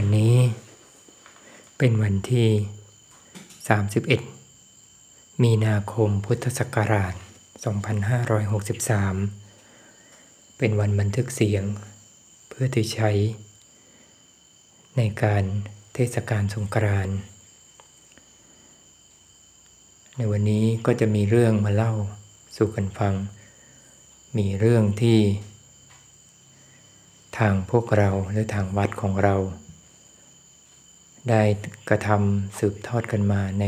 วันนี้เป็นวันที่ 31 มีนาคมพุทธศักราช 2563 เป็นวันบันทึกเสียง เพื่อที่ใช้ ในการเทศกาลสงกรานต์ในวันนี้ก็จะมีเรื่องมาเล่าสู่กันฟัง มีเรื่องที่ ทางพวกเราหรือทางวัดของเรา ได้กระทำสืบทอดกันมาใน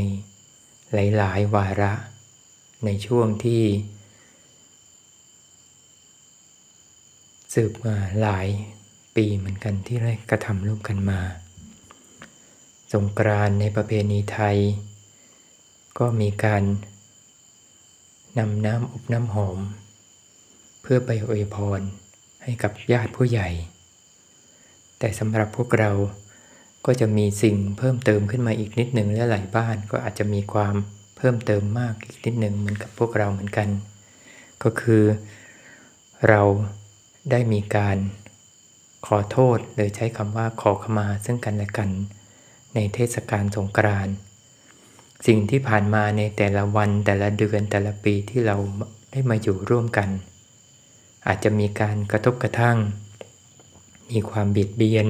หลาย ๆ วาระ ในช่วงที่ สืบมาหลายปีเหมือนกันที่ได้กระทำร่วมกันมา สงกรานในประเพณีไทย ก็มีการนำน้ำอบน้ำหอม เพื่อไปอวยพรให้กับญาติผู้ใหญ่ แต่สำหรับพวกเรา ก็จะมีสิ่งเพิ่มเติมขึ้นมาอีกนิดหนึ่งและหลายบ้านก็อาจจะมีความเพิ่มเติมมากอีกนิดหนึ่งเหมือนกับพวกเราเหมือนกัน ก็คือเราได้มีการขอโทษหรือใช้คำว่าขอขมาซึ่งกันและกัน ในเทศกาลสงกรานต์สิ่งที่ผ่านมาในแต่ละวันแต่ละเดือนแต่ละปีที่เราได้มาอยู่ร่วมกัน อาจจะมีการกระทบกระทั่ง มีความเบียดเบียน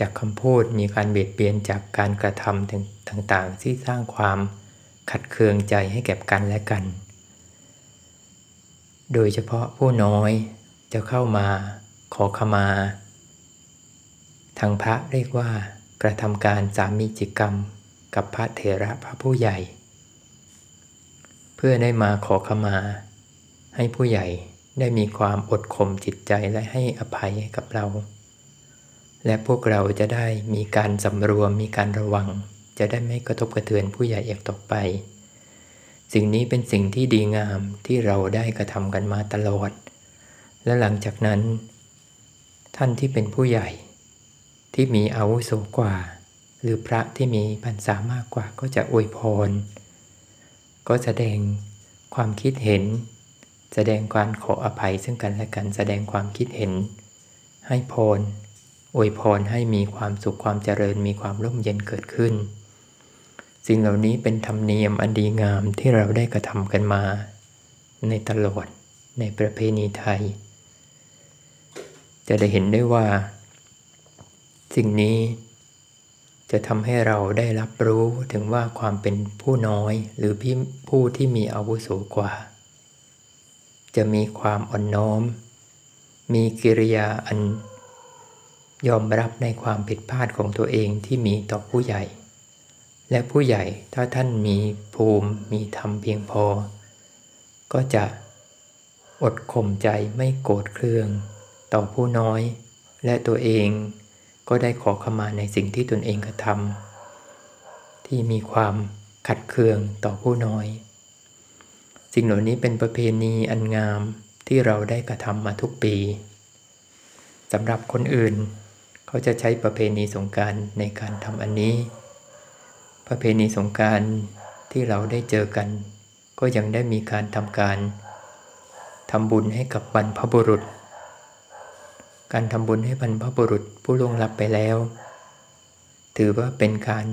จากคำพูดมีการเบียดเบียนจากการกระทำต่างๆ ที่สร้างความขัดเคืองใจให้แก่กันและกัน โดยเฉพาะผู้น้อยจะเข้ามาขอขมา ทางพระเรียกว่ากระทำการสามีจิกรรม กับพระเถระพระผู้ใหญ่ เพื่อได้มาขอขมา ให้ผู้ใหญ่ได้มีความอดข่มจิตใจและให้อภัยกับเรา และพวกเราจะได้มีการสำรวมมีการระวัง จะได้ไม่กระทบกระเทือนผู้ใหญ่อีกต่อไป สิ่งนี้เป็นสิ่งที่ดีงามที่เราได้กระทำกันมาตลอด และหลังจากนั้น ท่านที่เป็นผู้ใหญ่ ที่มีอาวุโสกว่า หรือพระที่มีพรรษามากกว่าก็จะอวยพร ก็แสดงความคิดเห็น แสดงการขออภัยซึ่งกันและกันแสดงความคิดเห็น ให้พร อวยพรให้มีความสุขความเจริญมีความร่มเย็นเกิดขึ้น สิ่งเหล่านี้เป็นธรรมเนียมอันดีงามที่เราได้กระทำกันมา ในตลอดในประเพณีไทย จะได้เห็นได้ว่า สิ่งนี้จะทำให้เราได้รับรู้ถึงว่าความเป็นผู้น้อยหรือผู้ที่มีอาวุโสกว่า จะมีความอ่อนน้อม มีกิริยาอัน ยอมรับในความผิดพลาดของตัวเองที่มีต่อผู้ใหญ่ และผู้ใหญ่ถ้าท่านมีภูมิมีธรรมเพียงพอ ก็จะอดข่มใจไม่โกรธเคือง ต่อผู้น้อย และตัวเองก็ได้ขอขมาในสิ่งที่ตนเองกระทำที่มีความขัดเคืองต่อผู้น้อย สิ่งเหล่านี้เป็นประเพณีอันงามที่เราได้กระทำมาทุกปีสำหรับคนอื่น เขาจะใช้ประเพณีสงการในการทำอันนี้ ประเพณีสงการที่เราได้เจอกัน ก็ยังได้มีการทำการทำบุญให้กับบรรพบุรุษ การทำบุญให้บรรพบุรุษผู้ล่วงลับไปแล้ว ถือว่าเป็นการ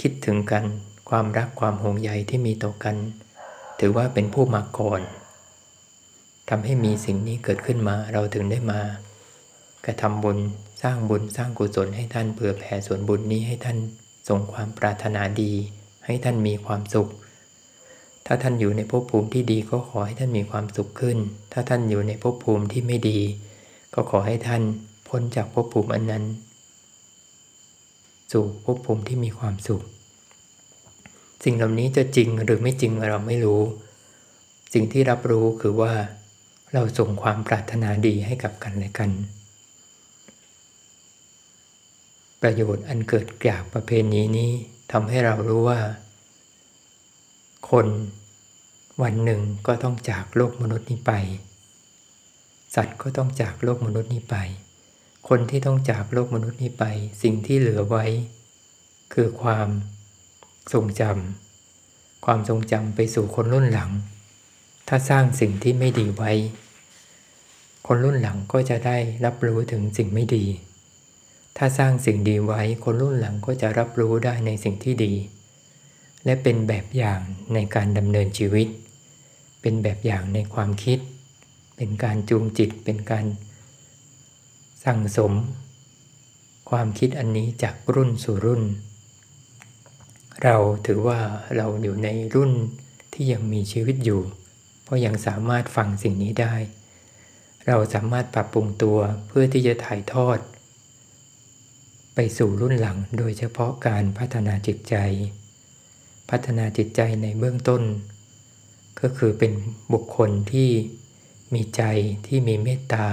คิดถึงกันความรักความห่วงใยที่มีต่อกัน ถือว่าเป็นผู้มาก่อนทำให้มีสิ่งนี้เกิดขึ้นมาเราถึงได้มากระทำบุญ สร้างบุญสร้างกุศลให้ท่านเผื่อแผ่ส่วนบุญนี้ให้ท่านส่งความปรารถนาดี ให้ท่านมีความสุข ถ้าท่านอยู่ในภพภูมิที่ดีก็ขอให้ท่านมีความสุขขึ้น ถ้าท่านอยู่ในภพภูมิที่ไม่ดี ก็ขอให้ท่านพ้นจากภพภูมิอันนั้น สู่ภพภูมิที่มีความสุข สิ่งเหล่านี้จะจริงหรือไม่จริงเราไม่รู้ สิ่งที่รับรู้คือว่า เราส่งความปรารถนาดีให้กับกันและกัน ประโยชน์อันเกิดจากประเพณีนี้ทำให้เรารู้ว่า คนวันหนึ่งก็ต้องจากโลกมนุษย์นี้ไป สัตว์ก็ต้องจากโลกมนุษย์นี้ไป คนที่ต้องจากโลกมนุษย์นี้ไป สิ่งที่เหลือไว้ คือความทรงจำความทรงจำไปสู่คนรุ่นหลัง ถ้าสร้างสิ่งที่ไม่ดีไว้ คนรุ่นหลังก็จะได้รับรู้ถึงสิ่งไม่ดี ถ้าสร้างสิ่งดีไว้คนรุ่นหลังก็จะรับรู้ได้ในสิ่งที่ดี และเป็นแบบอย่างในการดำเนินชีวิต เป็นแบบอย่างในความคิด เป็นการจูงจิต เป็นการสั่งสม ความคิดอันนี้จากรุ่นสู่รุ่น เราถือว่าเราอยู่ในรุ่นที่ยังมีชีวิตอยู่ เพราะยังสามารถฟังสิ่งนี้ได้ เราสามารถปรับปรุงตัวเพื่อที่จะถ่ายทอด ไปสู่รุ่นหลังโดยเฉพาะการพัฒนาจิตใจ พัฒนาจิตใจในเบื้องต้น ก็คือเป็นบุคคลที่มีใจที่มีเมตตา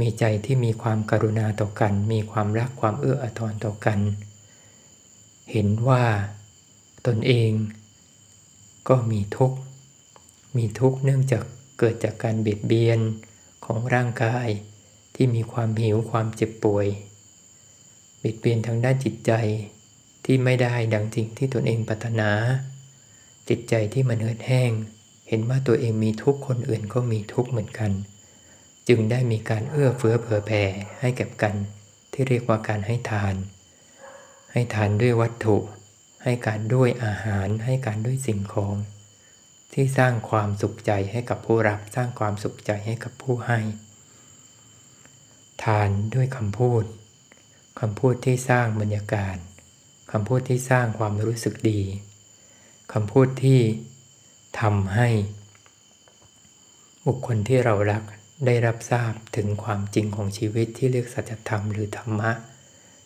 มีใจที่มีความกรุณาต่อกัน มีความรักความเอื้ออาทรต่อกัน เห็นว่าตนเองก็มีทุกข์ มีทุกข์เนื่องจากเกิดจากการเบียดเบียนของร่างกายที่มีความหิวความเจ็บป่วยเบีย ดเบียนทางด้านจิตใจที่ไม่ได้ดังจริงที่ตนเองปรารถนา จิตใจที่มันเหือดแห้ง เห็นว่าตัวเองมีทุกคนอื่นก็มีทุกเหมือนกัน จึงได้มีการเอื้อเฟื้อเผื่อแผ่ให้แก่กัน ที่เรียกว่าการให้ทาน ให้ทานด้วยวัตถุ ให้การด้วยอาหาร ให้การด้วยสิ่งของ ที่สร้างความสุขใจให้กับผู้รับ สร้างความสุขใจให้กับผู้ให้ ทานด้วยคำพูด คำพูดที่สร้างบรรยากาศคำพูดที่สร้างความรู้สึกดีคำพูดที่ทำให้ บุคคลที่เรารักได้รับทราบถึงความจริงของชีวิตที่เรียกสัจธรรมหรือธรรมะ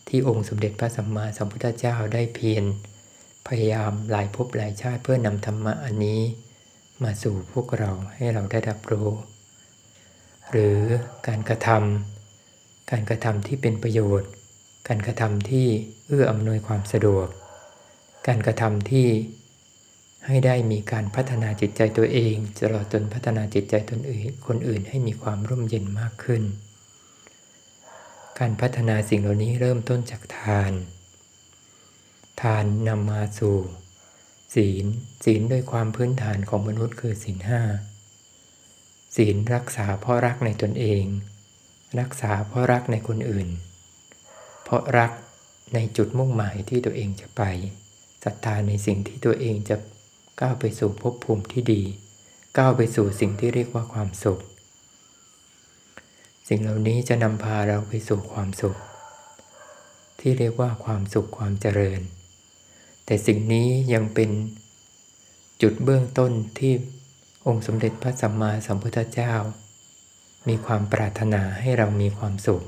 ที่องค์สมเด็จพระสัมมาสัมพุทธเจ้าได้เพียรพยายามหลายภพหลายชาติเพื่อนำธรรมะอันนี้ มาสู่พวกเราให้เราได้รับรู้ หรือการกระทำการกระทำที่เป็นประโยชน์ การกระทำที่เอื้ออำนวยความสะดวก การกระทำที่ให้ได้มีการพัฒนาจิตใจตัวเองตลอดจนพัฒนาจิตใจตนอื่นคนอื่นให้มีความร่มเย็นมากขึ้น การพัฒนาสิ่งเหล่านี้เริ่มต้นจากทาน ทานนำมาสู่ ศีล ศีลโดยความพื้นฐานของมนุษย์คือศีลห้าศีลรักษาเพราะรักในตนเอง รักษาเพราะรักในคนอื่น ราะรักในจุดมุ่งหมายที่ตัวเองจะไปศรัทธาในสิ่งที่ตัวเองจะก้าวไปสู่ภพภูมิที่ดี ก้าวไปสู่สิ่งที่เรียกว่าความสุข สิ่งเหล่านี้จะนำพาเราไปสู่ความสุข ที่เรียกว่าความสุขความเจริญ แต่สิ่งนี้ยังเป็นจุดเบื้องต้นที่องค์สมเด็จพระสัมมาสัมพุทธเจ้า มีความปรารถนาให้เรามีความสุข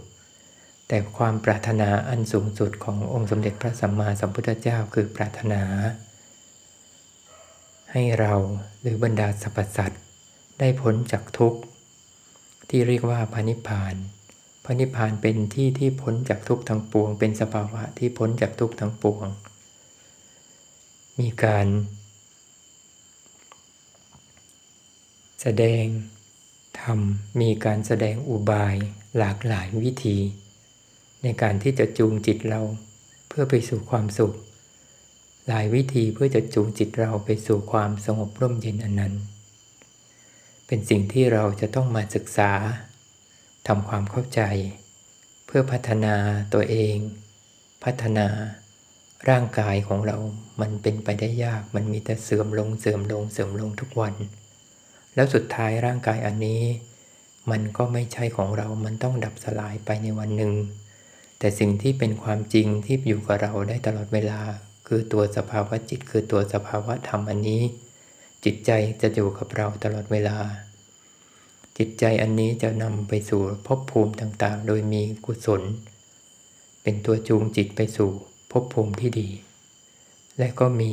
แต่ความปรารถนาอันสูงสุดขององค์สมเด็จพระสัมมาสัมพุทธเจ้าคือปรารถนา ให้เราหรือบรรดาสรรพสัตว์ได้พ้นจากทุกข์ ที่เรียกว่าพานิพานพานิพานเป็นที่ที่พ้นจากทุกข์ทั้งปวง เป็นสภาวะที่พ้นจากทุกข์ทั้งปวง มีการ แสดงทำมีการแสดงอุบายหลากหลายวิธี ในการที่จะจูงจิตเราเพื่อไปสู่ความสุข หลายวิธีเพื่อจะจูงจิตเราไปสู่ความสงบร่มเย็นอันนั้น เป็นสิ่งที่เราจะต้องมาศึกษาทำความเข้าใจ เพื่อพัฒนาตัวเอง พัฒนาร่างกายของเรา มันเป็นไปได้ยาก มันมีแต่เสื่อมลง เสื่อมลง เสื่อมลงทุกวัน แล้วสุดท้ายร่างกายอันนี้ มันก็ไม่ใช่ของเรา มันต้องดับสลายไปในวันหนึ่ง แต่สิ่งที่เป็นความจริงที่อยู่กับเราได้ตลอดเวลา คือตัวสภาวะจิตคือตัวสภาวะธรรมอันนี้ จิตใจจะอยู่กับเราตลอดเวลา จิตใจอันนี้จะนำไปสู่ภพภูมิต่างๆ โดยมีกุศล เป็นตัวจูงจิตไปสู่ภพภูมิที่ดี และก็มี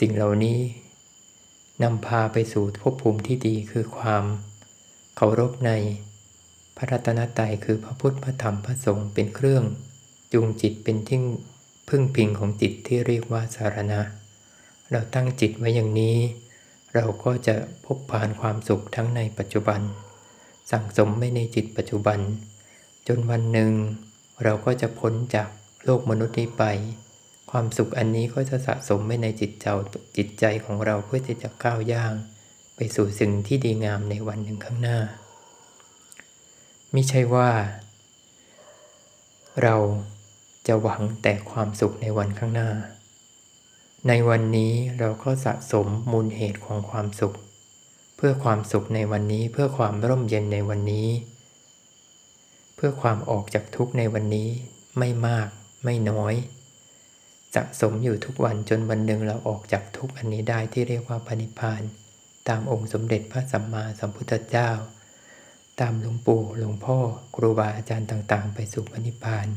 สิ่งเหล่านี้นำพาไปสู่ภพภูมิที่ดีคือความเคารพใน พระรัตนตรัยคือพระพุทธพระธรรมพระสงฆ์เป็นเครื่อง จูงจิตเป็นที่พึ่งพิงของจิตที่เรียกว่าสารณะ เราตั้งจิตไว้อย่างนี้ เราก็จะพบผ่านความสุขทั้งในปัจจุบัน สั่งสมไม่ในจิตปัจจุบัน จนวันหนึ่ง เราก็จะพ้นจากโลกมนุษย์นี้ไป ความสุขอันนี้ก็จะสะสมไว้ในจิตเจ้าจิตใจของเราเพื่อที่จะก้าวย่าง ไปสู่สิ่งที่ดีงามในวันหนึ่งข้างหน้า ไม่ใช่ว่า เราจะหวังแต่ความสุขในวันข้างหน้า ในวันนี้เราก็สะสมมูลเหตุของความสุข เพื่อความสุขในวันนี้เพื่อความร่มเย็นในวันนี้ เพื่อความออกจากทุกข์ในวันนี้ไม่มากไม่น้อยสะสมอยู่ทุกวันจนวันหนึ่งเราออกจากทุกข์อันนี้ได้ที่เรียกว่าพระนิพาน ตามองค์สมเด็จพระสัมมาสัมพุทธเจ้า ตามหลวงปู่หลวงพ่อครูบาอาจารย์ต่างๆ ไปสู่พระนิพพาน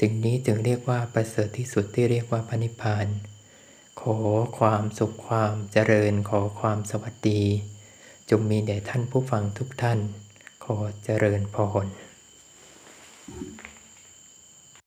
สิ่งนี้จึงเรียกว่าประเสริฐที่สุดที่เรียกว่าพระนิพพาน ขอความสุขความเจริญขอความสวัสดี จงมีแด่ท่านผู้ฟังทุกท่าน ขอเจริญพร